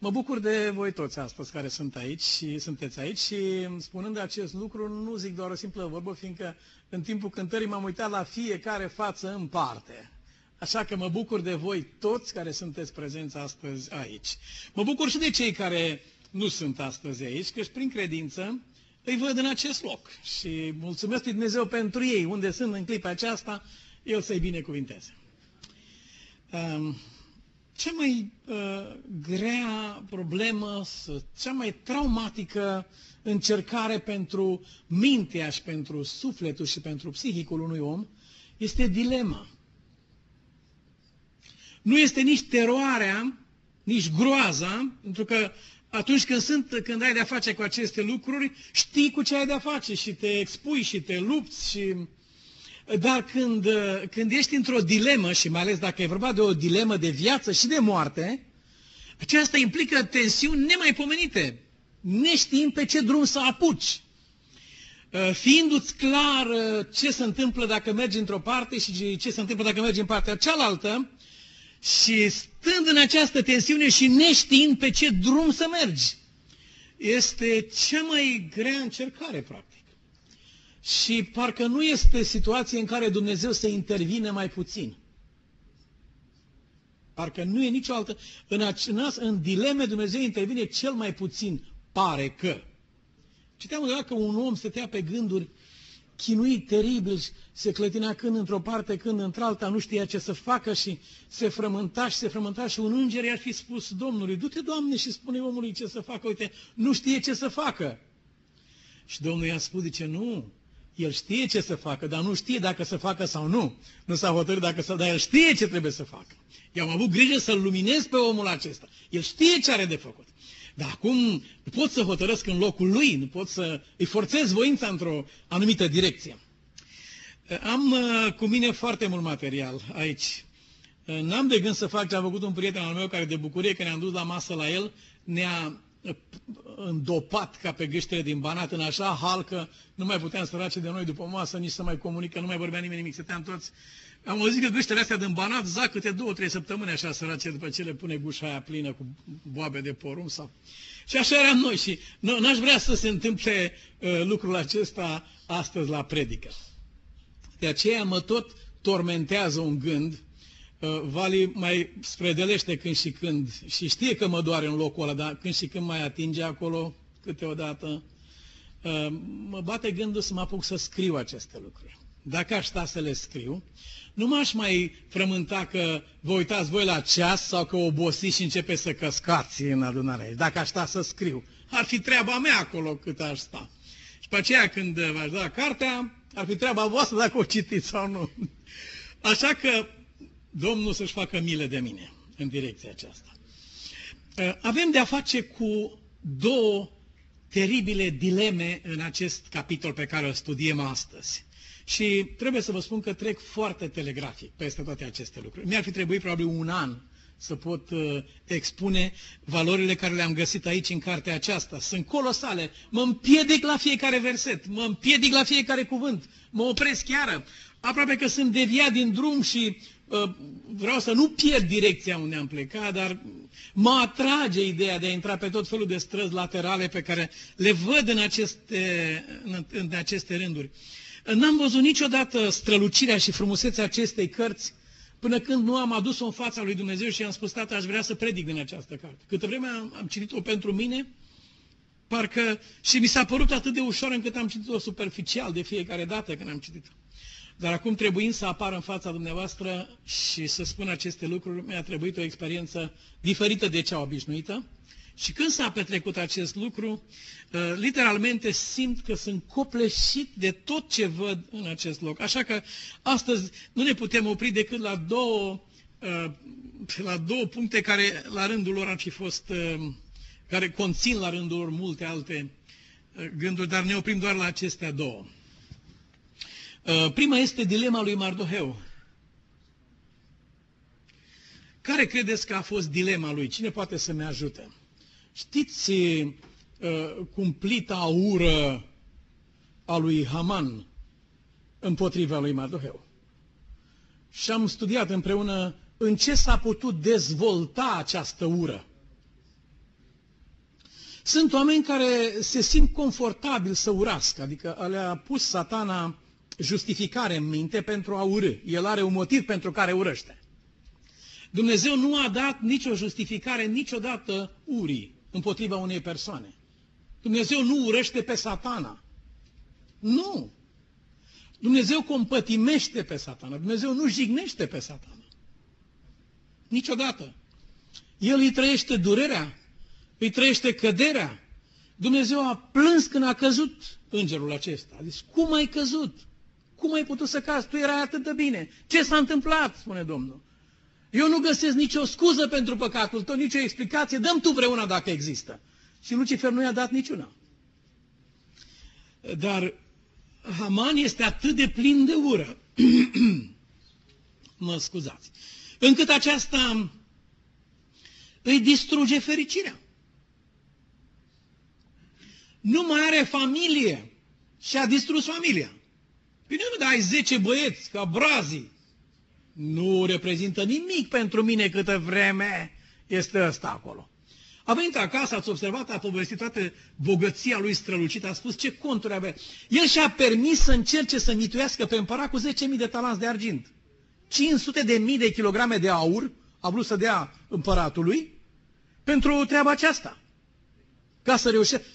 Mă bucur de voi toți astăzi care sunt aici și sunteți aici și spunând acest lucru nu zic doar o simplă vorbă, fiindcă în timpul cântării m-am uitat la fiecare față în parte. Așa că mă bucur de voi toți care sunteți prezenți astăzi aici. Mă bucur și de cei care nu sunt astăzi aici, că prin credință îi văd în acest loc. Și mulțumesc lui Dumnezeu pentru ei, unde sunt în clipa aceasta, El să-i binecuvinteze. Um, cea mai uh, grea problemă, cea mai traumatică încercare pentru mintea și pentru sufletul și pentru psihicul unui om este dilema. Nu este nici teroarea, nici groaza, pentru că atunci când, sunt, când ai de-a face cu aceste lucruri, știi cu ce ai de-a face și te expui și te lupți. Și... Dar când, când ești într-o dilemă, și mai ales dacă e vorba de o dilemă de viață și de moarte, aceasta implică tensiuni nemaipomenite, neștiind pe ce drum să apuci. Fiindu-ți clar ce se întâmplă dacă mergi într-o parte și ce se întâmplă dacă mergi în partea cealaltă, și stând în această tensiune și neștiind pe ce drum să mergi, este cea mai grea încercare, practic. Și parcă nu este situație în care Dumnezeu să intervine mai puțin. Parcă nu e nicio altă. În, în, în dileme Dumnezeu intervine cel mai puțin. Pare că. Citeam undeva că un om stătea pe gânduri chinuit teribil, se clătinea când într-o parte, când într-alta, nu știa ce să facă și se frământa și se frământa și un înger i-ar fi spus Domnului, du-te, Doamne, și spune omului ce să facă, uite, nu știe ce să facă. Și Domnul i-a spus, zice, nu, el știe ce să facă, dar nu știe dacă să facă sau nu. Nu s-a hotărât dacă să, dar el știe ce trebuie să facă. Eu am avut grijă să-l luminez pe omul acesta. El știe ce are de făcut. Dar acum nu pot să hotărăsc în locul lui, nu pot să îi forțez voința într-o anumită direcție. Am uh, cu mine foarte mult material aici. Uh, n-am de gând să fac ce a făcut un prieten al meu care de bucurie că ne-am dus la masă la el, ne-a uh, îndopat ca pe gâștele din Banat în așa hal că nu mai puteam sărace de noi după masă, nici să mai comunică, nu mai vorbea nimeni nimic, stăteam toți am auzit că gâștele astea din Banat zac câte două, trei săptămâni așa sărace după ce le pune gușa aia plină cu boabe de porumb sau... Și așa eram noi și nu, n-aș vrea să se întâmple uh, lucrul acesta astăzi la predică. De aceea mă tot tormentează un gând, uh, Vali mai spredelește când și când și știe că mă doare în locul ăla, dar când și când mai atinge acolo câteodată, uh, mă bate gândul să mă apuc să scriu aceste lucruri. Dacă aș sta să le scriu, nu m-aș mai frământa că vă uitați voi la ceas sau că obosiți și începe să căscați în adunare. Dacă aș sta să scriu, ar fi treaba mea acolo cât aș sta. Și pe aceea când v-aș da cartea, ar fi treaba voastră dacă o citiți sau nu. Așa că Domnul să-și facă milă de mine în direcția aceasta. Avem de a face cu două teribile dileme în acest capitol pe care îl studiem astăzi. Și trebuie să vă spun că trec foarte telegrafic peste toate aceste lucruri. Mi-ar fi trebuit probabil un an să pot uh, expune valorile care le-am găsit aici în cartea aceasta. Sunt colosale. Mă împiedic la fiecare verset, mă împiedic la fiecare cuvânt, mă opresc chiar. Aproape că sunt deviat din drum și uh, vreau să nu pierd direcția unde am plecat, dar mă atrage ideea de a intra pe tot felul de străzi laterale pe care le văd în aceste, în, în aceste rânduri. N-am văzut niciodată strălucirea și frumusețea acestei cărți până când nu am adus-o în fața lui Dumnezeu și am spus, tată, aș vrea să predic din această carte. Câtă vreme am, am citit-o pentru mine, parcă și mi s-a părut atât de ușor încât am citit-o superficial de fiecare dată când am citit-o. Dar acum trebuind să apar în fața dumneavoastră și să spun aceste lucruri, mi-a trebuit o experiență diferită de cea obișnuită. Și când s-a petrecut acest lucru, uh, literalmente simt că sunt copleșit de tot ce văd în acest loc. Așa că astăzi nu ne putem opri decât la două, uh, la două puncte care la rândul lor ar fi fost, uh, care conțin la rândul lor multe alte gânduri, dar ne oprim doar la acestea două. Prima este dilema lui Mardoheu. Care credeți că a fost dilema lui? Cine poate să-mi ajute? Știți uh, cumplita ură a lui Haman împotriva lui Mardoheu. Și am studiat împreună în ce s-a putut dezvolta această ură. Sunt oameni care se simt confortabil să urască, adică le-a pus satana justificare în minte pentru a urâ. El are un motiv pentru care urăște. Dumnezeu nu a dat nicio justificare niciodată urii împotriva unei persoane. Dumnezeu nu urăște pe satana. Nu. Dumnezeu compătimește pe satana. Dumnezeu nu jignește pe satana. Niciodată. El îi trăiește durerea, îi trăiește căderea. Dumnezeu a plâns când a căzut îngerul acesta. A zis, cum ai căzut? Cum ai putut să cazi? Tu erai atât de bine. Ce s-a întâmplat? Spune Domnul. Eu nu găsesc nicio scuză pentru păcatul tău, nicio explicație. Dăm tu vreuna dacă există. Și Lucifer nu i-a dat niciuna. Dar Haman este atât de plin de ură. mă scuzați. Încât aceasta îi distruge fericirea. Nu mai are familie și a distrus familia. Bine, nu, dar ai 10 băieți ca brazii. Nu reprezintă nimic pentru mine câtă vreme este ăsta acolo. A venit acasă, ați observat, a povestit toată bogăția lui strălucită, a spus ce conturi avea. El și-a permis să încerce să mituiască pe împărat cu 10.000 de talanți de argint. 500 de mii de kilograme de aur a vrut să dea împăratului pentru treaba aceasta. Ca să reușească.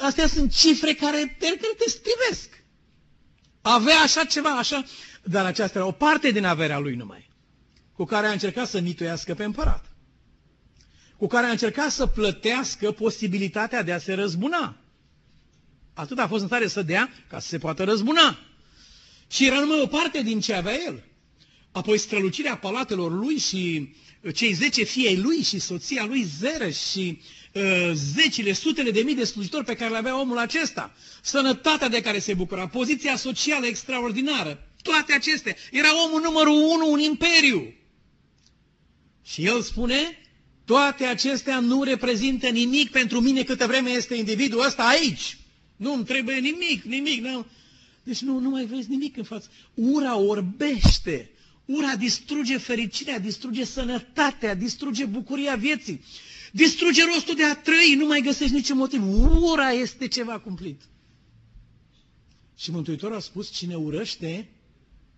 Astea sunt cifre care te, te strivesc. Avea așa ceva, așa, dar aceasta era o parte din averea lui numai, cu care a încercat să mituiască pe împărat cu care a încercat să plătească posibilitatea de a se răzbuna. Atât a fost în stare să dea ca să se poată răzbuna. Și era numai o parte din ce avea el. Apoi strălucirea palatelor lui și uh, cei zece fiei lui și soția lui Zeră și uh, zecile, sutele de mii de slujitori pe care le avea omul acesta, sănătatea de care se bucura, poziția socială extraordinară, toate acestea. Era omul numărul unu, un imperiu. Și el spune, toate acestea nu reprezintă nimic pentru mine câtă vreme este individul ăsta aici. Nu îmi trebuie nimic, nimic. Nu. Deci nu, nu mai vezi nimic în față. Ura orbește. Ura distruge fericirea, distruge sănătatea, distruge bucuria vieții. Distruge rostul de a trăi, nu mai găsești niciun motiv. Ura este ceva cumplit. Și Mântuitorul a spus, cine urăște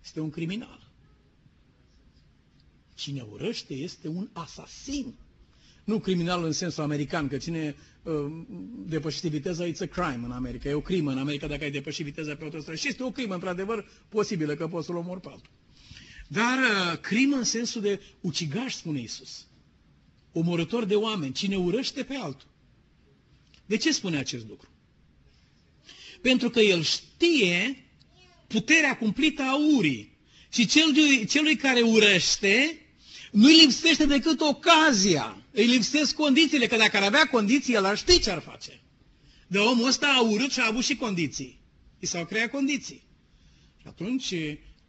este un criminal. Cine urăște este un asasin. Nu criminal în sensul american, că cine uh, depășește viteza, it's a crime în America. E o crimă în America dacă ai depășit viteza pe autostradă. Și este o crimă, într-adevăr, posibilă, că poți să-l omori pe altul. Dar uh, crimă în sensul de ucigaș, spune Isus. Omorător de oameni. Cine urăște pe altul. De ce spune acest lucru? Pentru că el știe puterea cumplită a urii. Și celui, celui care urăște, nu-i lipsește decât ocazia îi lipsesc condițiile, că dacă ar avea condiții, el ar ști ce ar face. De omul ăsta a urât și a avut și condiții. I s-au creat condiții. Și atunci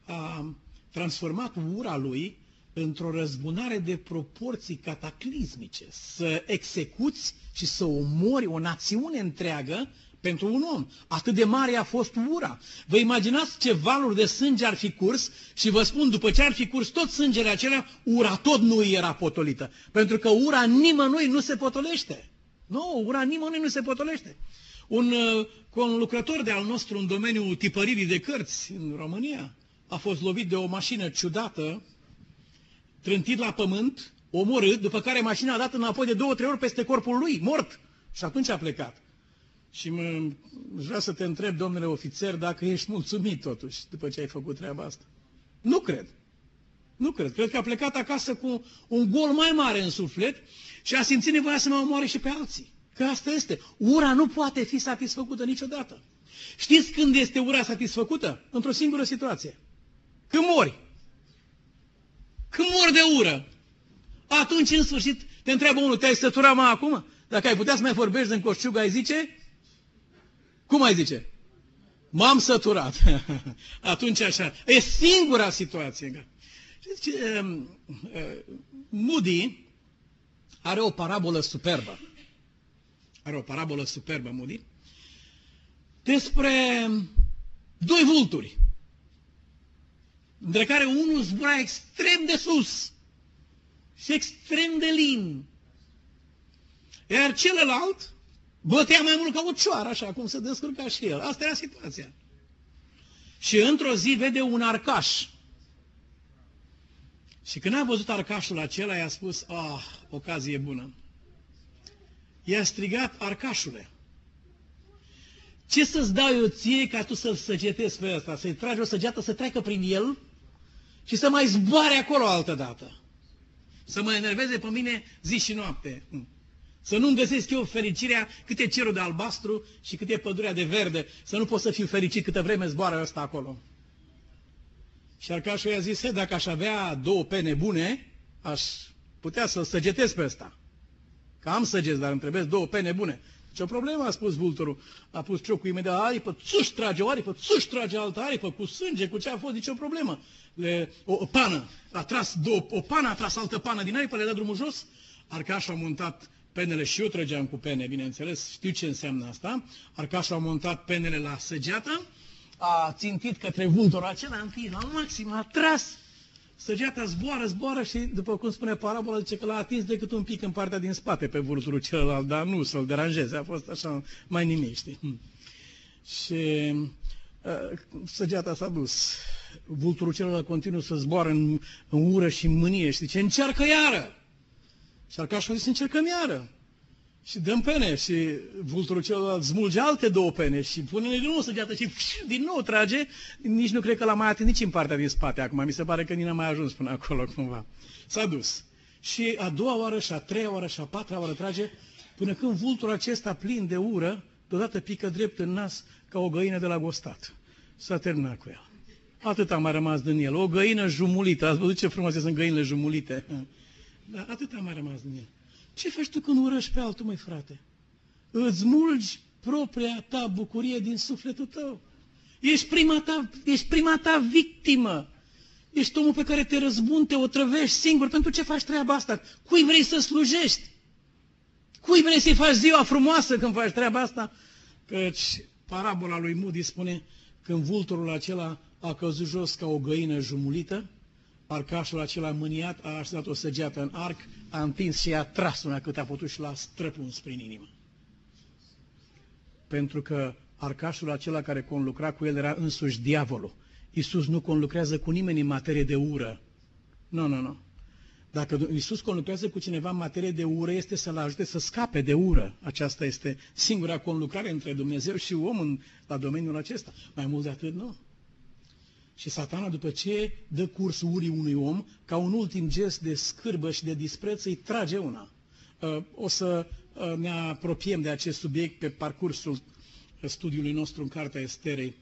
a transformat ura lui într-o răzbunare de proporții cataclismice. Să execuți și să omori o națiune întreagă pentru un om. Atât de mare a fost ura. Vă imaginați ce valuri de sânge ar fi curs și vă spun, după ce ar fi curs tot sângele acelea, ura tot nu era potolită. Pentru că ura nimănui nu se potolește. Nu, ura nimănui nu se potolește. Un, uh, un lucrător de al nostru în domeniul tipăririi de cărți în România a fost lovit de o mașină ciudată, trântit la pământ, omorât, după care mașina a dat înapoi de două, trei ori peste corpul lui, mort. Și atunci a plecat. Și mă, vreau să te întreb, domnule ofițer, dacă ești mulțumit totuși după ce ai făcut treaba asta. Nu cred. Nu cred. Cred că a plecat acasă cu un gol mai mare în suflet și a simțit nevoia să mă omoare și pe alții. Că asta este. Ura nu poate fi satisfăcută niciodată. Știți când este ura satisfăcută? Într-o singură situație. Când mori. Când mori de ură. Atunci, în sfârșit, te întreabă unul, te-ai săturat mai acum? Dacă ai putea să mai vorbești în coșciugă, ai zice, cum ai zice? M-am săturat. Atunci așa. E singura situație. Știți, um, uh, Moody are o parabolă superbă. Are o parabolă superbă, Moody. Despre doi vulturi. Între care unul zbura extrem de sus și extrem de lin. Iar celălalt Bătea mai mult ca o cioară, așa cum se descurca și el. Asta era situația. Și într-o zi vede un arcaș. Și când a văzut arcașul acela, i-a spus, ah, ocazie bună. I-a strigat, arcașule, ce să-ți dau eu ție ca tu să-l săgetezi pe ăsta, să-i tragi o săgeată, să treacă prin el și să mai zboare acolo altă dată. Să mă enerveze pe mine zi și noapte. Să nu-mi găsesc eu fericirea cât e cerul de albastru și cât e pădurea de verde, să nu pot să fiu fericit câtă vreme zboară ăsta acolo. Și Arcașul i-a zis, dacă aș avea două pene bune, aș putea să-l săgetez pe ăsta. Că am săgeți, dar îmi trebuie două pene bune. Ce o problemă, a spus vulturul. A pus ciocul imediat, aripă, țuși trage o aripă, țuși trage altă aripă, cu sânge, cu ce a fost, nicio problemă. Le, o, o pană, a tras două, o pană, a tras altă pană din aripă, le-a dat drumul jos. Arcașul a montat penele și eu trăgeam cu pene, bineînțeles, știu ce înseamnă asta. Arcașul a montat penele la săgeată, a țintit către vulturul acela, întâi la maxim, a tras, săgeata zboară, zboară și, după cum spune parabola, zice că l-a atins decât un pic în partea din spate pe vulturul celălalt, dar nu să-l deranjeze, a fost așa mai nimic, știi? Hm. Și uh, săgeata s-a dus. Vulturul celălalt continuă să zboară în, în ură și în mânie. Și zice, încearcă iară! Și Arcașul zis, încercăm iară. Și dăm pene și vulturul celălalt smulge alte două pene și pune din nou săgeată și din nou trage. Nici nu cred că l-a mai atins nici în partea din spate acum. Mi se pare că nici n-a mai ajuns până acolo cumva. S-a dus. Și a doua oară și a treia oară și a patra oară trage până când vulturul acesta plin de ură deodată pică drept în nas ca o găină de la gostat. S-a terminat cu el. Atât a mai rămas din el. O găină jumulită. Ați văzut ce frumoase sunt găinile jumulite? Dar atât a mai rămas din el. Ce faci tu când urăști pe altul, mai frate? Îți mulgi propria ta bucurie din sufletul tău. Ești prima ta, ești prima ta victimă. Ești omul pe care te răzbun, te otrăvești singur. Pentru ce faci treaba asta? Cui vrei să slujești? Cui vrei să-i faci ziua frumoasă când faci treaba asta? Căci parabola lui Moody spune când vulturul acela a căzut jos ca o găină jumulită, arcașul acela mâniat a așezat o săgeată în arc, a întins și a tras una cât a putut și l-a străpuns prin inimă. Pentru că arcașul acela care conlucra cu el era însuși diavolul. Iisus nu conlucrează cu nimeni în materie de ură. Nu, nu, nu. Dacă Iisus conlucrează cu cineva în materie de ură, este să-l ajute să scape de ură. Aceasta este singura conlucrare între Dumnezeu și om în, la domeniul acesta. Mai mult de atât, nu. Și satana, după ce dă curs urii unui om, ca un ultim gest de scârbă și de dispreț, îi trage una. Uh, o să uh, ne apropiem de acest subiect pe parcursul studiului nostru în Cartea Esterei.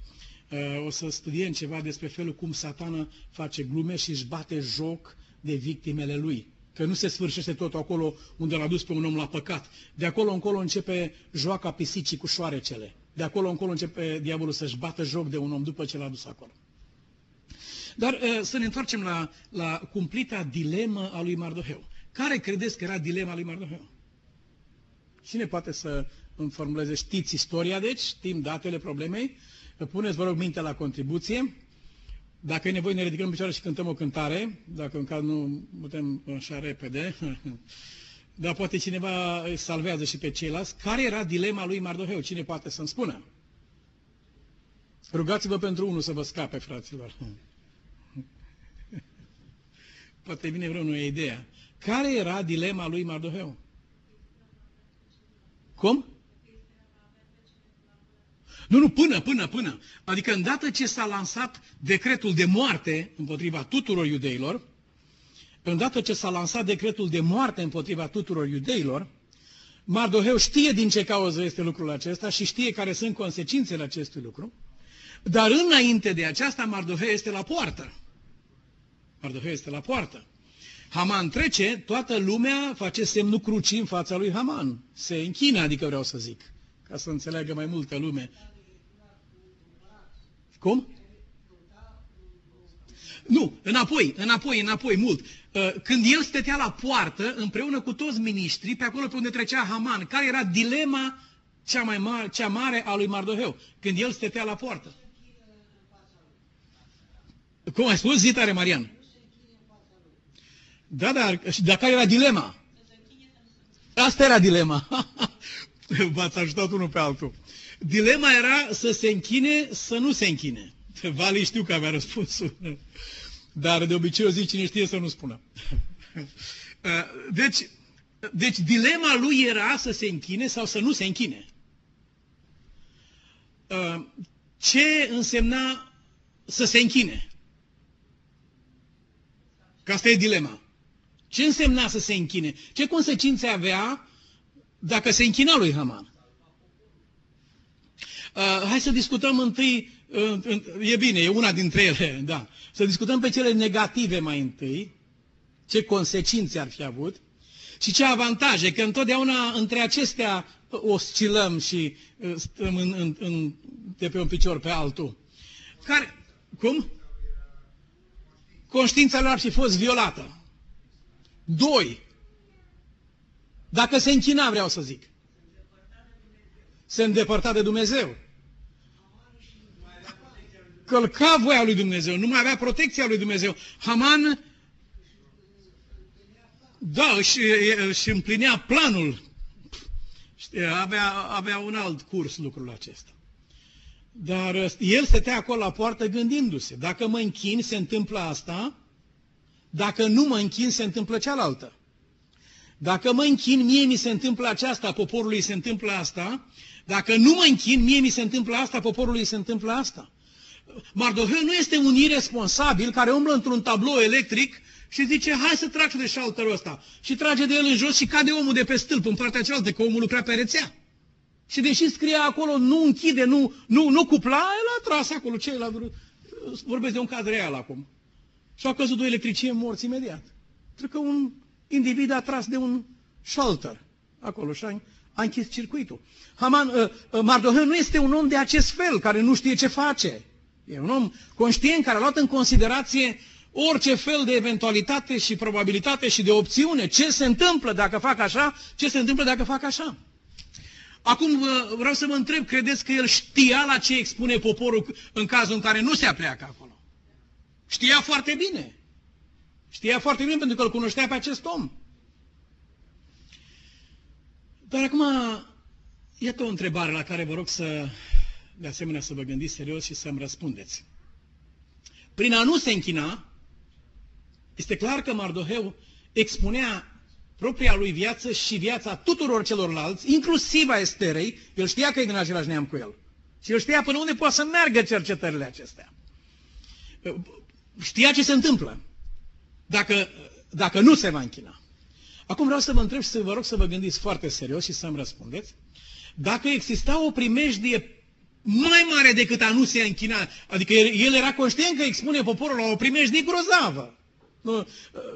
Uh, o să studiem ceva despre felul cum satana face glume și își bate joc de victimele lui. Că nu se sfârșește tot acolo unde l-a dus pe un om la păcat. De acolo încolo începe joaca pisicii cu șoarecele. De acolo încolo începe diavolul să-și bată joc de un om după ce l-a dus acolo. Dar uh, să ne întoarcem la, la cumplita dilemă a lui Mardoheu. Care credeți că era dilema lui Mardoheu? Cine poate să îmi formuleze? Știți istoria, deci? Știm datele problemei? Puneți, vă rog, minte la contribuție. Dacă e nevoie, ne ridicăm în picioare și cântăm o cântare. Dacă în caz nu putem așa repede. Dar poate cineva salvează și pe ceilalți. Care era dilema lui Mardoheu? Cine poate să-mi spună? Rugați-vă pentru unul să vă scape, fraților. Poate vine vreo nouă idee. Care era dilema lui Mardoheu? Cum? Nu, nu, până, până, până. Adică îndată ce s-a lansat decretul de moarte împotriva tuturor iudeilor, îndată ce s-a lansat decretul de moarte împotriva tuturor iudeilor, Mardoheu știe din ce cauză este lucrul acesta și știe care sunt consecințele acestui lucru, dar înainte de aceasta Mardoheu este la poartă. Mardoheu este la poartă. Haman trece, toată lumea face semnul crucii în fața lui Haman. Se închină, adică vreau să zic, ca să înțeleagă mai multă lume. Cum? Nu, înapoi, înapoi, înapoi, mult. Uh, când el stătea la poartă, împreună cu toți miniștrii, pe acolo pe unde trecea Haman, care era dilema cea, mai mare, cea mare a lui Mardoheu, când el stătea la poartă. Cum ai spus, Zitare Marian? Da, dar, dar care era dilema? Asta era dilema. V-ați ajutat unul pe altul. Dilema era să se închine, să nu se închine. Vali știu că avea răspunsul. Dar de obicei o zic cine știe să nu spună. Deci, deci dilema lui era să se închine sau să nu se închine. Ce însemna să se închine? Că asta e dilema. Ce însemna să se închine? Ce consecințe avea dacă se închina lui Haman? Uh, hai să discutăm întâi, uh, e bine, e una dintre ele, da. Să discutăm pe cele negative mai întâi, ce consecințe ar fi avut și ce avantaje, că întotdeauna între acestea oscilăm și uh, stăm în, în, în, de pe un picior pe altul. Care, cum? Conștiința lor ar fi fost violată. Doi, dacă se închina, vreau să zic, se îndepărta de Dumnezeu. Călca voia lui Dumnezeu, nu mai avea protecția lui Dumnezeu. Haman, da, își, își împlinea planul. Avea, avea un alt curs lucrul acesta. Dar el stătea acolo la poartă gândindu-se, dacă mă închin, se întâmplă asta, dacă nu mă închin, se întâmplă cealaltă. Dacă mă închin, mie mi se întâmplă aceasta, poporului se întâmplă asta. Dacă nu mă închin, mie mi se întâmplă asta, poporului se întâmplă asta. Mardoheu nu este un irresponsabil care umblă într-un tablou electric și zice, hai să trag de șalterul ăsta. Și trage de el în jos și cade omul de pe stâlp în partea cealaltă, că omul lucra pe rețea. Și deși scrie acolo, nu închide, nu, nu, nu cupla, el a tras acolo. Ce el a vrut? Vorbesc de un caz real acum. Și au căzut doi electricieni morți imediat. Cred că un individ a tras de un shelter acolo și a, a închis circuitul. Haman, uh, uh, Mardoheu nu este un om de acest fel, care nu știe ce face. E un om conștient care a luat în considerație orice fel de eventualitate și probabilitate și de opțiune. Ce se întâmplă dacă fac așa, ce se întâmplă dacă fac așa. Acum vreau să vă întreb, credeți că el știa la ce expune poporul în cazul în care nu se apleacă acolo? Știa foarte bine. Știa foarte bine pentru că îl cunoștea pe acest om. Dar acum, iată o întrebare la care vă rog să, de asemenea, să vă gândiți serios și să-mi răspundeți. Prin a nu se închina, este clar că Mardoheu expunea propria lui viață și viața tuturor celorlalți, inclusiv a Esterei, el știa că e din același neam cu el. Și el știa până unde poate să meargă cercetările acestea. Știa ce se întâmplă dacă, dacă nu se va închina. Acum vreau să vă întreb și să vă rog să vă gândiți foarte serios și să-mi răspundeți. Dacă exista o primejdie mai mare decât a nu se închina, adică el, el era conștient că expune poporul la o primejdie grozavă. Nu,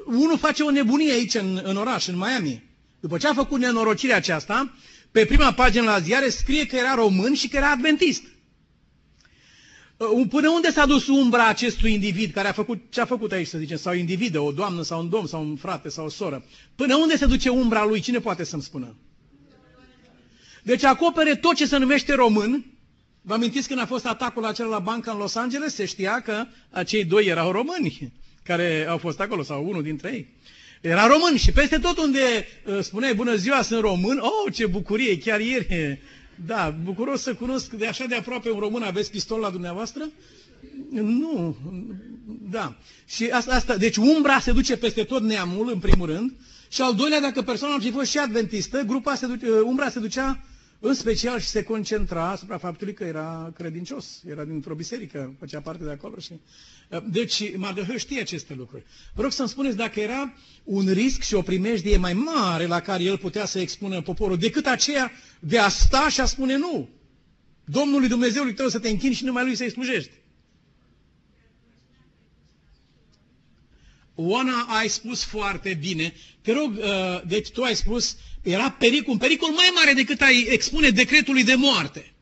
unul face o nebunie aici în, în oraș, în Miami. După ce a făcut nenorocirea aceasta, pe prima pagină la ziare scrie că era român și că era adventist. Uh, până unde s-a dus umbra acestui individ care a făcut ce a făcut aici, să zicem, sau individă, o doamnă sau un domn sau un frate sau o soră? Până unde se duce umbra lui? Cine poate să-mi spună? Deci acopere tot ce se numește român. Vă amintiți când a fost atacul acela la bancă în Los Angeles? Se știa că acei doi erau români care au fost acolo, sau unul dintre ei. Era român și peste tot unde uh, spuneai bună ziua, sunt român, oh, ce bucurie, chiar ieri da, bucuros să cunosc de așa de aproape un român. Aveți pistol la dumneavoastră? Nu, da. Și asta, asta, deci umbra se duce peste tot neamul, în primul rând, și al doilea, dacă persoana ar fi fost și adventistă, grupa se duce, umbra se ducea în special și se concentra asupra faptului că era credincios, era dintr-o biserică, făcea parte de acolo. Și... Uh, deci Mardoheu știe aceste lucruri. Vă rog să-mi spuneți dacă era un risc și o primejdie mai mare la care el putea să expună poporul, decât aceea de a sta și a spune nu. Domnului Dumnezeului tău să te închini și numai lui să-i slujești. Oana, ai spus foarte bine. Te rog, uh, deci tu ai spus, era pericol, un pericol mai mare decât ai expune decretului de moarte.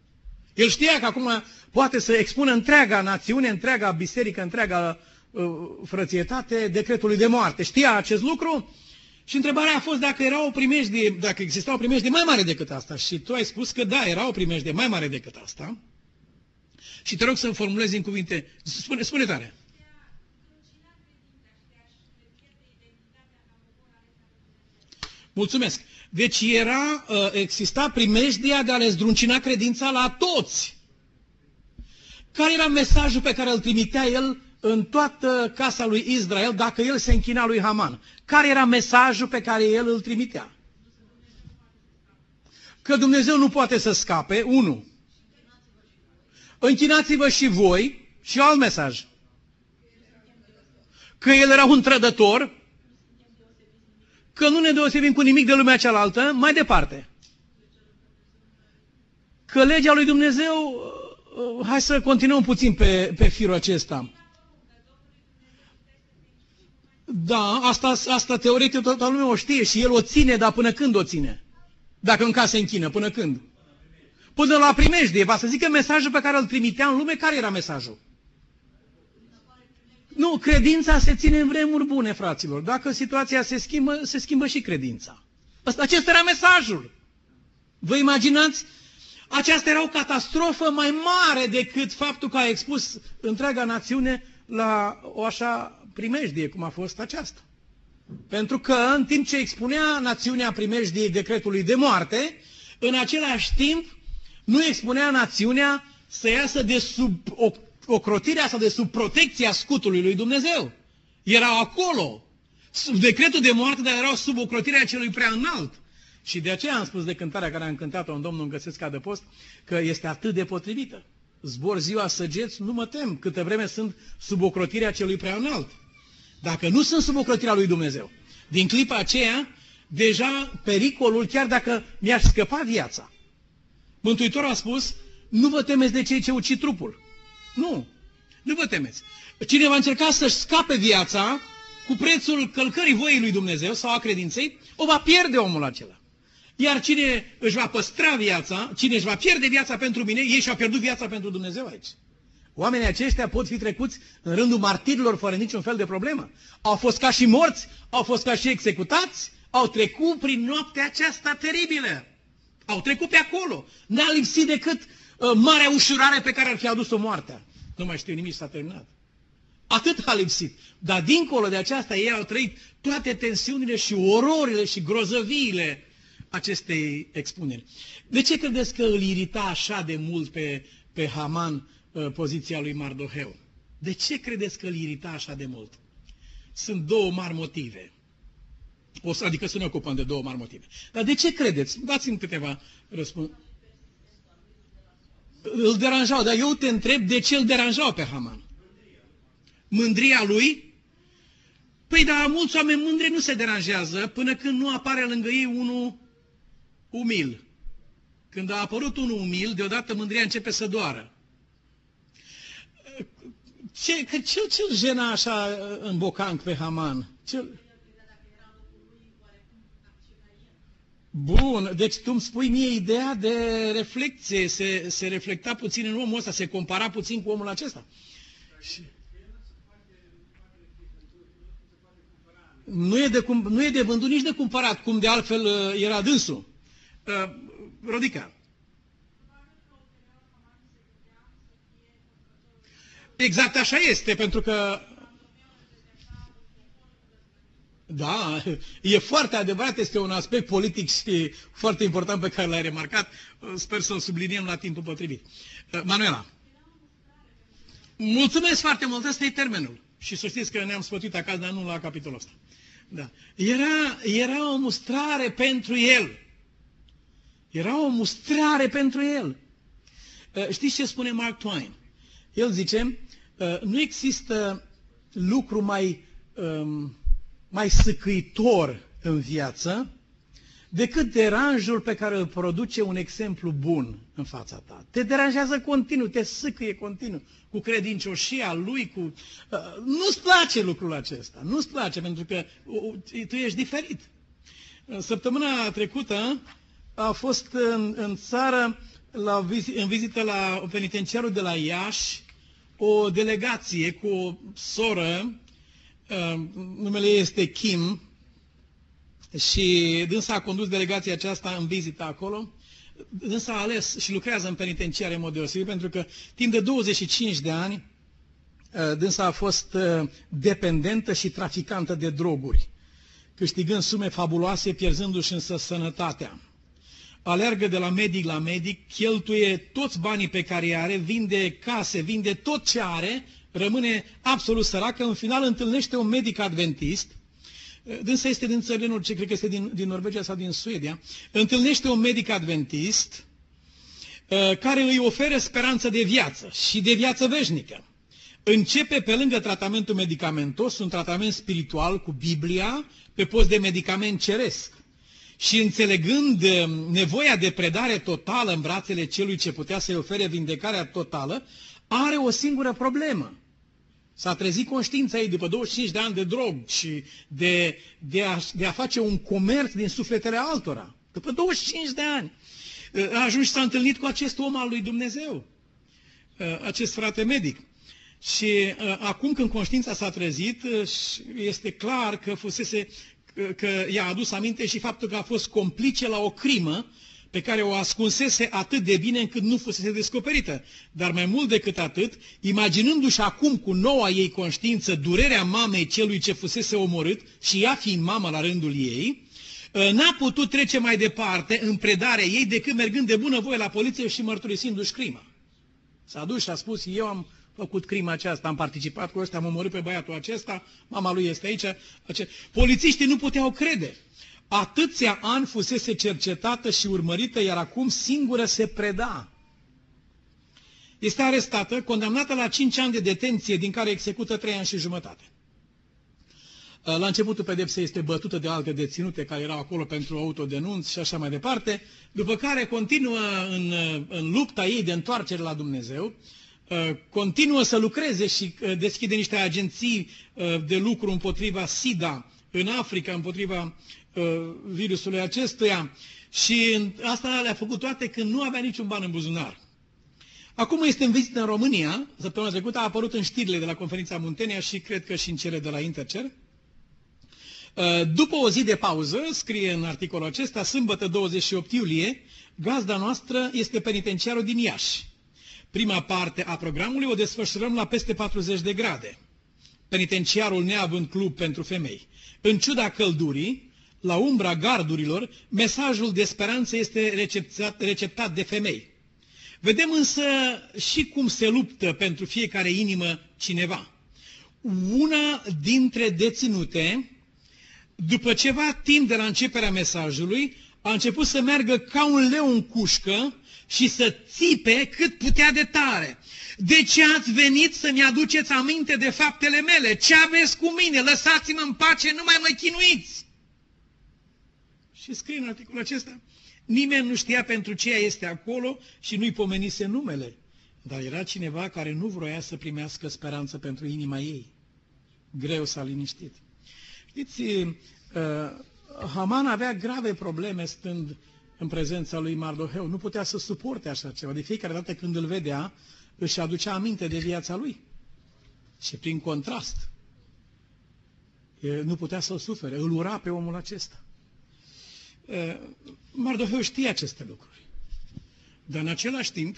El știa că acum poate să expună întreaga națiune, întreaga biserică, întreaga uh, frățietate decretului de moarte. Știa acest lucru și întrebarea a fost dacă era o primejdie, dacă exista o primejdie mai mare decât asta. Și tu ai spus că da, era o primejdie mai mare decât asta. Și te rog să-mi formulezi în cuvinte. Spune, spune tare. Mulțumesc. Deci era, uh, exista primejdia de a le zdruncina credința la toți. Care era mesajul pe care îl trimitea el în toată casa lui Israel dacă el se închina lui Haman? Care era mesajul pe care el îl trimitea? Că Dumnezeu nu poate să scape, unu. Închinați-vă și voi și alt mesaj. Că el era un trădător, că nu ne deosebim cu nimic de lumea cealaltă, mai departe. Că legea lui Dumnezeu, uh, hai să continuăm puțin pe, pe firul acesta. Da, asta, asta teoretic toată lumea o știe și el o ține, dar până când o ține? Dacă în casă închină, până când? Până la primejdie, va să zică mesajul pe care îl trimitea în lume, care era mesajul? Nu, credința se ține în vremuri bune, fraților. Dacă situația se schimbă, se schimbă și credința. Asta, acesta era mesajul. Vă imaginați? Aceasta era o catastrofă mai mare decât faptul că a expus întreaga națiune la o așa primejdie cum a fost aceasta. Pentru că în timp ce expunea națiunea primejdiei decretului de moarte, în același timp nu expunea națiunea să iasă de sub o ocrotirea sau de sub protecția scutului lui Dumnezeu. Erau acolo. Sub decretul de moarte, dar erau sub ocrotirea celui prea înalt. Și de aceea am spus de cântarea care am cântat-o în Domnul Găsesc ca de post, că este atât de potrivită. Zbor ziua săgeți, nu mă tem, câte vreme sunt sub ocrotirea celui prea înalt. Dacă nu sunt sub ocrotirea lui Dumnezeu, din clipa aceea, deja pericolul, chiar dacă mi-aș scăpa viața. Mântuitorul a spus, nu vă temeți de cei ce ucid trupul. Nu. Nu vă temeți. Cine va încerca să-și scape viața cu prețul călcării voii lui Dumnezeu sau a credinței, o va pierde omul acela. Iar cine își va păstra viața, cine își va pierde viața pentru mine, ei și-au pierdut viața pentru Dumnezeu aici. Oamenii aceștia pot fi trecuți în rândul martirilor fără niciun fel de problemă. Au fost ca și morți, au fost ca și executați, au trecut prin noaptea aceasta teribilă. Au trecut pe acolo. N-a lipsit decât uh, marea ușurare pe care ar fi adus-o moartea. Nu mai știu nimic, s-a terminat. Atât a lipsit. Dar dincolo de aceasta, ei au trăit toate tensiunile și ororile și grozăviile acestei expuneri. De ce credeți că îl irita așa de mult pe, pe Haman uh, poziția lui Mardoheu? De ce credeți că îl irita așa de mult? Sunt două mari motive. O să, adică să ne ocupăm de două mari motive. Dar de ce credeți? Dați-mi câteva răspunsuri. Îl deranjau, dar eu te întreb de ce îl deranjau pe Haman. Mândria lui? Păi da, mulți oameni mândri nu se deranjează până când nu apare lângă ei unul umil. Când a apărut unul umil, deodată mândria începe să doară. Ce, ce, ce, ce jena așa în bocanc pe Haman? Ce... Bun, deci tu îmi spui mie ideea de reflecție, se, se reflecta puțin în omul ăsta, se compara puțin cu omul acesta. Și... Nu e, de cum, nu e de vândut nici de cumpărat, cum de altfel uh, era dânsul. Uh, Rodica. Exact așa este, pentru că da, e foarte adevărat, este un aspect politic și foarte important pe care l-ai remarcat. Sper să-l subliniem la timpul potrivit. Uh, Manuela. Mulțumesc foarte mult, ăsta e termenul. Și să știți că ne-am spătuit acasă, dar nu la capitolul ăsta. Da. Era, era o mustrare pentru el. Era o mustrare pentru el. Uh, știți ce spune Mark Twain? El zice, uh, nu există lucru mai um, mai săcăitor în viață decât deranjul pe care îl produce un exemplu bun în fața ta. Te deranjează continuu, te săcăie continuu cu credincioșia lui, cu... Uh, nu-ți place lucrul acesta, nu-ți place pentru că uh, tu ești diferit. Săptămâna trecută a fost în, în țară la, în vizită la penitenciarul de la Iași o delegație cu o soră Ehm, numele ei este Kim și dânsa a condus delegația aceasta în vizită acolo. Dânsa a ales și lucrează în penitenciare în mod deosebit pentru că timp de 25 de ani eh, dânsa a fost eh, dependentă și traficantă de droguri. câștigând sume fabuloase, pierzându-și însă sănătatea. Alergă de la medic la medic, cheltuie toți banii pe care îi are, vinde case, vinde tot ce are, rămâne absolut săracă, în final întâlnește un medic adventist, dânsa este din țările nordice, cred că este din, din Norvegia sau din Suedia, întâlnește un medic adventist uh, care îi oferă speranță de viață și de viață veșnică. Începe pe lângă tratamentul medicamentos un tratament spiritual cu Biblia pe post de medicament ceresc. Și înțelegând uh, nevoia de predare totală în brațele celui ce putea să-i ofere vindecarea totală, are o singură problemă. S-a trezit conștiința ei după 25 de ani de drog și de, de, a, de a face un comerț din sufletele altora. După 25 de ani. A ajuns și s-a întâlnit cu acest om al lui Dumnezeu, acest frate medic. Și acum când conștiința s-a trezit, este clar că fusese, că i-a adus aminte și faptul că a fost complice la o crimă pe care o ascunsese atât de bine încât nu fusese descoperită. Dar mai mult decât atât, imaginându-și acum cu noua ei conștiință durerea mamei celui ce fusese omorât și ea fiind mama la rândul ei, ă, n-a putut trece mai departe în predarea ei decât mergând de bunăvoie la poliție și mărturisindu-și crima. S-a dus și a spus, eu am făcut crima aceasta, am participat cu ăsta, am omorât pe băiatul acesta, mama lui este aici. Ace... Polițiștii nu puteau crede. Atâția ani fusese cercetată și urmărită, iar acum singură se preda. Este arestată, condamnată la 5 ani de detenție, din care execută 3 ani și jumătate. La începutul pedepsei este bătută de alte deținute care erau acolo pentru autodenunț și așa mai departe, după care continuă în, în lupta ei de întoarcere la Dumnezeu, continuă să lucreze și deschide niște agenții de lucru împotriva SIDA în Africa, împotriva Uh, virusului acestuia și asta le-a făcut toate când nu avea niciun ban în buzunar. Acum este în vizită în România, săptămâna trecută a apărut în știrile de la conferința Muntenia și cred că și în cele de la Intercer. Uh, după o zi de pauză, scrie în articolul acesta, sâmbătă 28 iulie, gazda noastră este penitenciarul din Iași. Prima parte a programului o desfășurăm la peste 40 de grade. Penitenciarul neavând club pentru femei. În ciuda căldurii, la umbra gardurilor, mesajul de speranță este receptat, receptat de femei. Vedem însă și cum se luptă pentru fiecare inimă cineva. Una dintre deținute, după ceva timp de la începerea mesajului, a început să meargă ca un leu în cușcă și să țipe cât putea de tare. De ce ați venit să-mi aduceți aminte de faptele mele? Ce aveți cu mine? Lăsați-mă în pace, nu mai mă chinuiți! Și scrie în articolul acesta, nimeni nu știa pentru ce este acolo și nu-i pomenise numele. Dar era cineva care nu vroia să primească speranță pentru inima ei. Greu s-a liniștit. Știți, uh, Haman avea grave probleme stând în prezența lui Mardoheu. Nu putea să suporte așa ceva. De fiecare dată când îl vedea, își aducea aminte de viața lui. Și prin contrast, nu putea să-l sufere. Îl ura pe omul acesta. Mardoheu știe aceste lucruri. Dar în același timp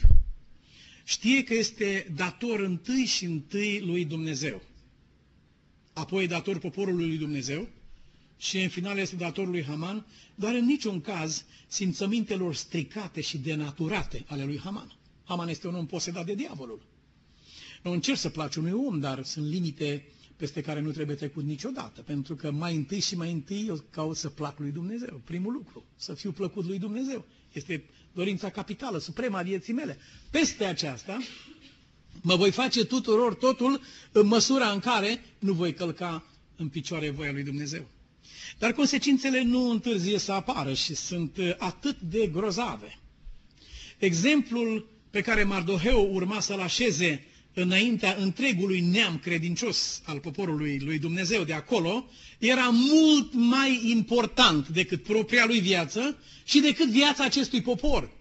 știe că este dator întâi și întâi lui Dumnezeu. Apoi dator poporului lui Dumnezeu și în final este dator lui Haman, dar în niciun caz simțămintelor stricate și denaturate ale lui Haman. Haman este un om posedat de diavolul. Nu încerc să place unui om, dar sunt limite peste care nu trebuie trecut niciodată, pentru că mai întâi și mai întâi eu caut să plac lui Dumnezeu. Primul lucru, să fiu plăcut lui Dumnezeu. Este dorința capitală, suprema vieții mele. Peste aceasta, mă voi face tuturor totul în măsura în care nu voi călca în picioare voia lui Dumnezeu. Dar consecințele nu întârzie să apară și sunt atât de grozave. Exemplul pe care Mardoheu urma să-l așeze înaintea întregului neam credincios al poporului lui Dumnezeu de acolo, era mult mai important decât propria lui viață și decât viața acestui popor.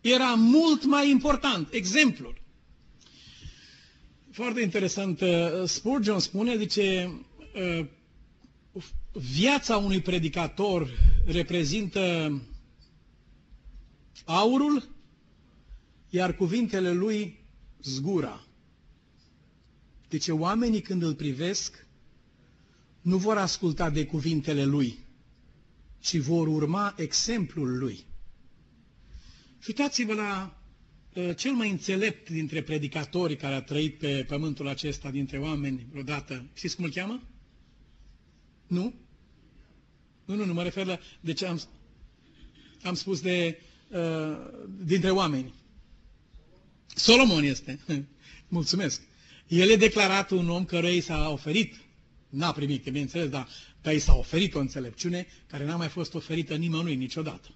Era mult mai important. Exemplul. Foarte interesant. Uh, Spurgeon spune, zice, uh, viața unui predicator reprezintă aurul, iar cuvintele lui zgura. Deci oamenii când îl privesc, nu vor asculta de cuvintele lui, ci vor urma exemplul lui. Și uitați-vă la uh, cel mai înțelept dintre predicatorii care a trăit pe pământul acesta, dintre oameni vreodată. Știți cum îl cheamă? Nu? Nu, nu, nu, mă refer la... De ce am, am spus de... Uh, dintre oameni. Solomon este. Mulțumesc. El e declarat un om căruia i s-a oferit, n-a primit, că bineînțeles, dar că i s-a oferit o înțelepciune care n-a mai fost oferită nimănui niciodată.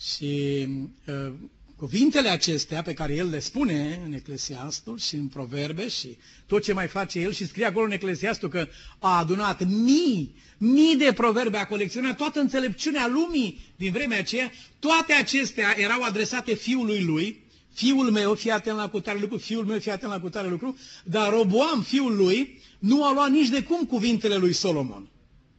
Și uh, cuvintele acestea pe care el le spune în Eclesiastul și în Proverbe și tot ce mai face el și scrie acolo în Eclesiastul că a adunat mii, mii de proverbe, a colecționat toată înțelepciunea lumii din vremea aceea, toate acestea erau adresate fiului lui, fiul meu, fii atent la cutare lucru, fiul meu, fii atent la cutare lucru, dar Roboam, fiul lui, nu a luat nici de cum cuvintele lui Solomon.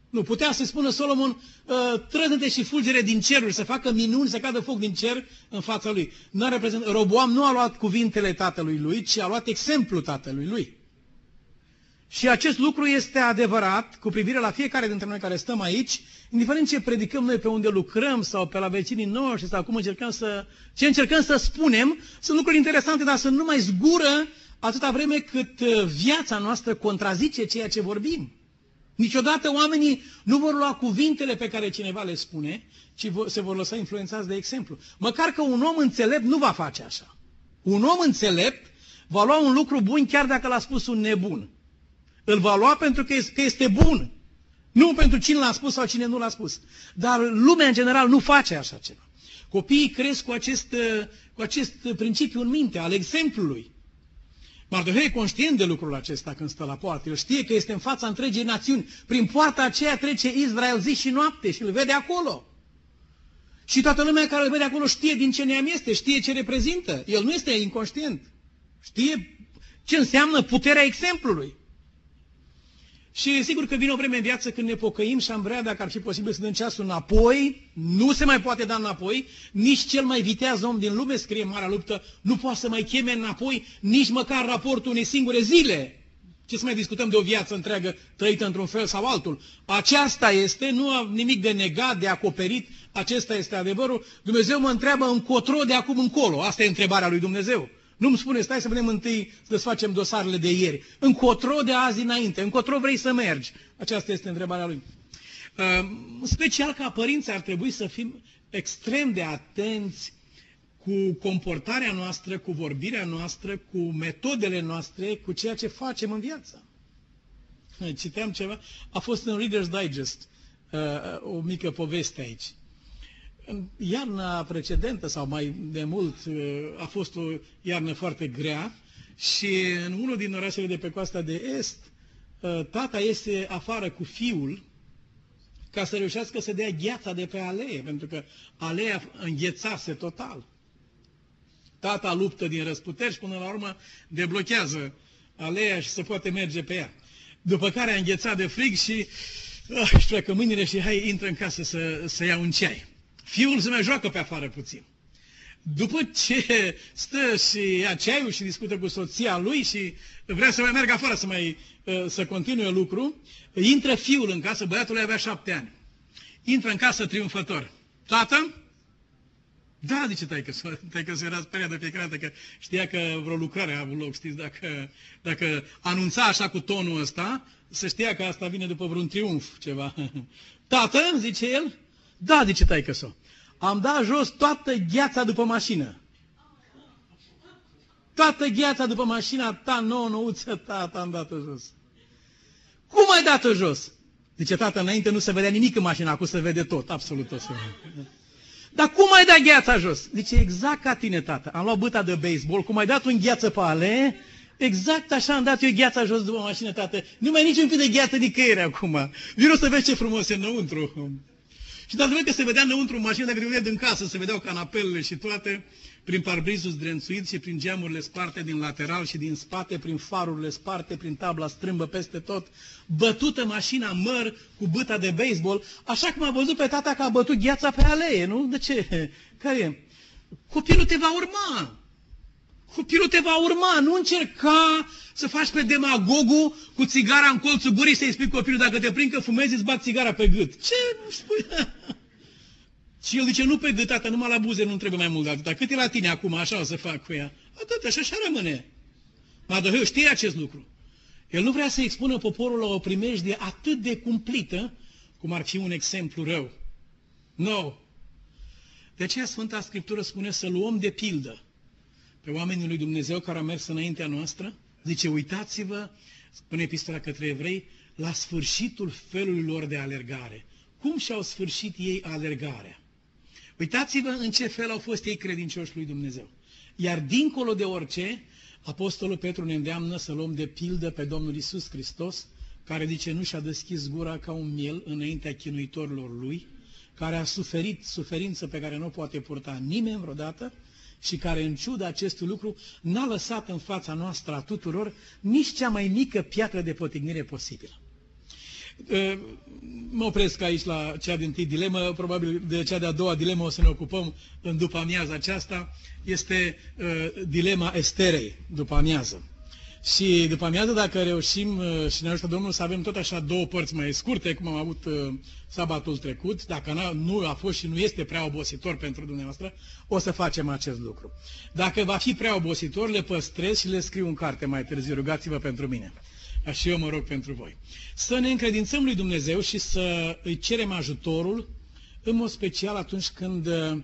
Nu, putea să spună Solomon, ă, trădă și fulgere din ceruri, să facă minuni, să cadă foc din cer în fața lui. Nu reprezent... Roboam nu a luat cuvintele tatălui lui, ci a luat exemplul tatălui lui. Și acest lucru este adevărat cu privire la fiecare dintre noi care stăm aici, indiferent ce predicăm noi pe unde lucrăm sau pe la vecinii noștri sau cum încercăm să, ce încercăm să spunem, sunt lucruri interesante, dar sunt numai zgură atâta vreme cât ă, viața noastră contrazice ceea ce vorbim. Niciodată oamenii nu vor lua cuvintele pe care cineva le spune, ci se vor lăsa influențați de exemplu. Măcar că un om înțelept nu va face așa. Un om înțelept va lua un lucru bun chiar dacă l-a spus un nebun. Îl va lua pentru că este bun. Nu pentru cine l-a spus sau cine nu l-a spus. Dar lumea în general nu face așa ceva. Copiii cresc cu acest, cu acest principiu în minte, al exemplului. Mardohei e conștient de lucrul acesta când stă la poartă. El știe că este în fața întregii națiuni. Prin poarta aceea trece Israel zi și noapte și îl vede acolo. Și toată lumea care îl vede acolo știe din ce neam este, știe ce reprezintă. El nu este inconștient. Știe ce înseamnă puterea exemplului. Și sigur că vine o vreme în viață când ne pocăim și am vrea, dacă ar fi posibil, să dăm ceasul înapoi. Nu se mai poate da înapoi. Nici cel mai viteaz om din lume, scrie Marea Luptă, nu poate să mai cheme înapoi nici măcar raportul unei singure zile. Ce să mai discutăm de o viață întreagă trăită într-un fel sau altul? Aceasta este, nu am nimic de negat, de acoperit, acesta este adevărul. Dumnezeu mă întreabă încotro de acum încolo. Asta e întrebarea lui Dumnezeu. Nu-mi spune, stai să vedem întâi să desfacem dosarele de ieri. Încotro de azi înainte, încotro vrei să mergi? Aceasta este întrebarea lui. Uh, special ca părinți ar trebui să fim extrem de atenți cu comportarea noastră, cu vorbirea noastră, cu metodele noastre, cu ceea ce facem în viață. Citeam ceva, a fost în Reader's Digest uh, o mică poveste aici. În iarna precedentă sau mai de mult a fost o iarnă foarte grea și în unul din orașele de pe coasta de est, tata este afară cu fiul ca să reușească să dea gheața de pe alee, pentru că aleea înghețase total. Tata luptă din răsputeri și până la urmă deblochează aleea și se poate merge pe ea. După care a înghețat de frig și uh, își pleacă mâinile și hai, intră în casă să, să ia un ceai. Fiul se mai joacă pe afară puțin. După ce stă și ia ceaiul și discută cu soția lui și vrea să mai meargă afară să mai uh, să continue lucru, intră fiul în casă, băiatul avea șapte ani. Intră în casă triumfător. Tată? Da, zice taică, taică se era speriat de fiecare dată că știa că vreo lucrare a avut loc, știți, dacă, dacă anunța așa cu tonul ăsta, să știa că asta vine după vreun triumf, ceva. Tată, zice el, da, zice taică -so. Am dat jos toată gheața după mașină. Toată gheața după mașina ta nouă, nouță, tata, am dat-o jos. Cum ai dat-o jos? Zice, tată, înainte nu se vedea nimic în mașină, acum se vede tot, absolut tot se vede. Dar cum ai dat gheața jos? Zice, exact ca tine, tată. Am luat băta de baseball, cum ai dat un gheață pe ale, exact așa am dat eu gheața jos după mașină, tată. Nu mai niciun pic de gheață nicăieri acum. Vino să vezi ce frumos e înăuntru. Și de că se vedea înăuntru în mașină, dacă vedea din casă, se vedeau canapelele și toate, prin parbrizul zdrențuit și prin geamurile sparte din lateral și din spate, prin farurile sparte, prin tabla strâmbă peste tot, bătută mașina măr cu băta de baseball, așa cum a văzut pe tata că a bătut gheața pe alee, nu? De ce? Care e? Copilul te va urma. Copilul te va urma, nu încerca să faci pe demagogul cu țigara în colțul gurii să-i spui copilul dacă te prind că fumezi, îți bat țigara pe gât. Ce spui? Și el zice, nu pe gât, tata, numai la buze nu trebuie mai mult de atâta. Cât e la tine acum, așa o să fac cu ea. Atât, și așa rămâne. Madaheu știe acest lucru. El nu vrea să expună poporul la o primejdie atât de cumplită, cum ar fi un exemplu rău. Nu. No. De aceea Sfânta Scriptură spune să luăm de pildă pe oamenii lui Dumnezeu care au mers înaintea noastră. Zice, uitați-vă, spune epistola către evrei, la sfârșitul felului lor de alergare. Cum și-au sfârșit ei alergarea? Uitați-vă în ce fel au fost ei credincioși lui Dumnezeu. Iar dincolo de orice, Apostolul Petru ne îndeamnă să luăm de pildă pe Domnul Isus Hristos, care zice nu și-a deschis gura ca un miel înaintea chinuitorilor lui, care a suferit suferință pe care nu o poate purta nimeni vreodată și care în ciuda acestui lucru n-a lăsat în fața noastră a tuturor nici cea mai mică piatră de potignire posibilă. Ă, mă opresc aici la cea din tâi dilemă, probabil de cea de-a doua dilemă o să ne ocupăm în după amiaza aceasta, este uh, dilema Esterei după amiază. Și după amiază, dacă reușim uh, și ne ajută Domnul să avem tot așa două părți mai scurte, cum am avut uh, sabatul trecut, dacă nu a fost și nu este prea obositor pentru dumneavoastră, o să facem acest lucru. Dacă va fi prea obositor, le păstrez și le scriu în carte mai târziu. Rugați-vă pentru mine. Așa eu mă rog pentru voi. Să ne încredințăm lui Dumnezeu și să îi cerem ajutorul, în mod special atunci când uh,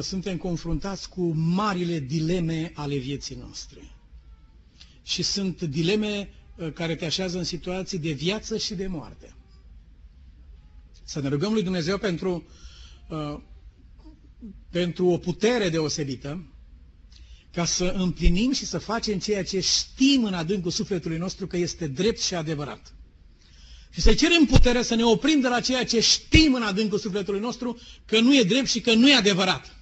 suntem confruntați cu marile dileme ale vieții noastre. Și sunt dileme uh, care te așează în situații de viață și de moarte. Să ne rugăm lui Dumnezeu pentru, uh, pentru o putere deosebită, ca să împlinim și să facem ceea ce știm în adâncul sufletului nostru că este drept și adevărat. Și să cerem putere să ne oprim de la ceea ce știm în adâncul sufletului nostru că nu e drept și că nu e adevărat.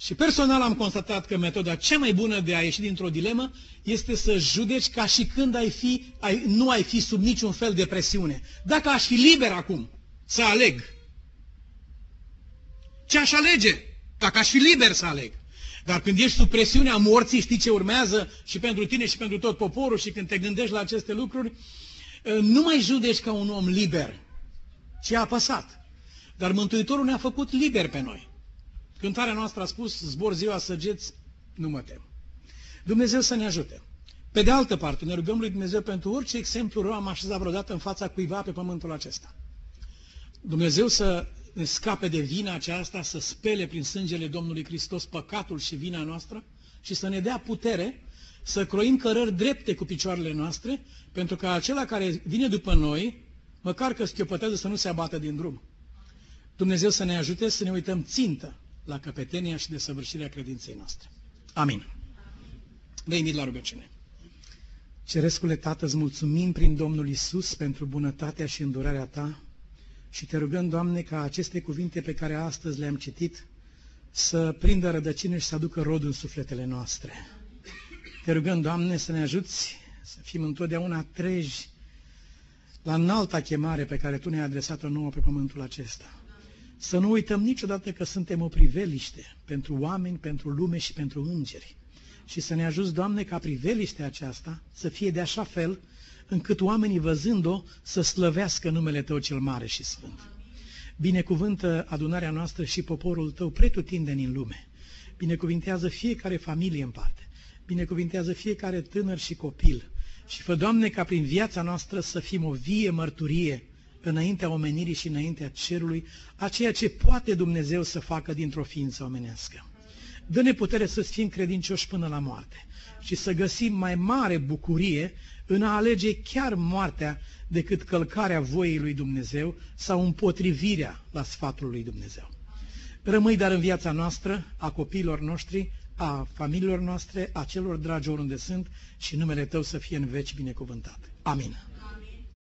Și personal am constatat că metoda cea mai bună de a ieși dintr-o dilemă este să judeci ca și când ai fi, ai, nu ai fi sub niciun fel de presiune. Dacă aș fi liber acum să aleg, ce aș alege? Dacă aș fi liber să aleg. Dar când ești sub presiunea morții, știi ce urmează și pentru tine și pentru tot poporul și când te gândești la aceste lucruri, ă, nu mai judeci ca un om liber, ci apăsat. Dar Mântuitorul ne-a făcut liber pe noi. Cântarea noastră a spus, zbor ziua săgeți, nu mă tem. Dumnezeu să ne ajute. Pe de altă parte, ne rugăm lui Dumnezeu pentru orice exemplu rău am așezat vreodată în fața cuiva pe pământul acesta. Dumnezeu să ne scape de vina aceasta, să spele prin sângele Domnului Hristos păcatul și vina noastră și să ne dea putere să croim cărări drepte cu picioarele noastre, pentru că acela care vine după noi, măcar că schiopătează să nu se abată din drum. Dumnezeu să ne ajute să ne uităm țintă la căpetenia și desăvârșirea credinței noastre. Amin. Vă invit la rugăciune. Cerescule Tată, îți mulțumim prin Domnul Isus pentru bunătatea și îndurarea Ta și te rugăm, Doamne, ca aceste cuvinte pe care astăzi le-am citit să prindă rădăcină și să aducă rod în sufletele noastre. Te rugăm, Doamne, să ne ajuți să fim întotdeauna treji la înalta chemare pe care Tu ne-ai adresat-o nouă pe pământul acesta. Să nu uităm niciodată că suntem o priveliște pentru oameni, pentru lume și pentru îngeri. Și să ne ajuți, Doamne, ca priveliștea aceasta să fie de așa fel încât oamenii văzând-o să slăvească numele Tău cel mare și sfânt. Binecuvântă adunarea noastră și poporul Tău pretutindeni în lume. Binecuvintează fiecare familie în parte. Binecuvintează fiecare tânăr și copil. Și fă, Doamne, ca prin viața noastră să fim o vie mărturie înaintea omenirii și înaintea cerului, a ceea ce poate Dumnezeu să facă dintr-o ființă omenească. Dă-ne putere să fim credincioși până la moarte și să găsim mai mare bucurie în a alege chiar moartea decât călcarea voiei lui Dumnezeu sau împotrivirea la sfatul lui Dumnezeu. Rămâi dar în viața noastră, a copiilor noștri, a familiilor noastre, a celor dragi oriunde sunt și numele Tău să fie în veci binecuvântat. Amin.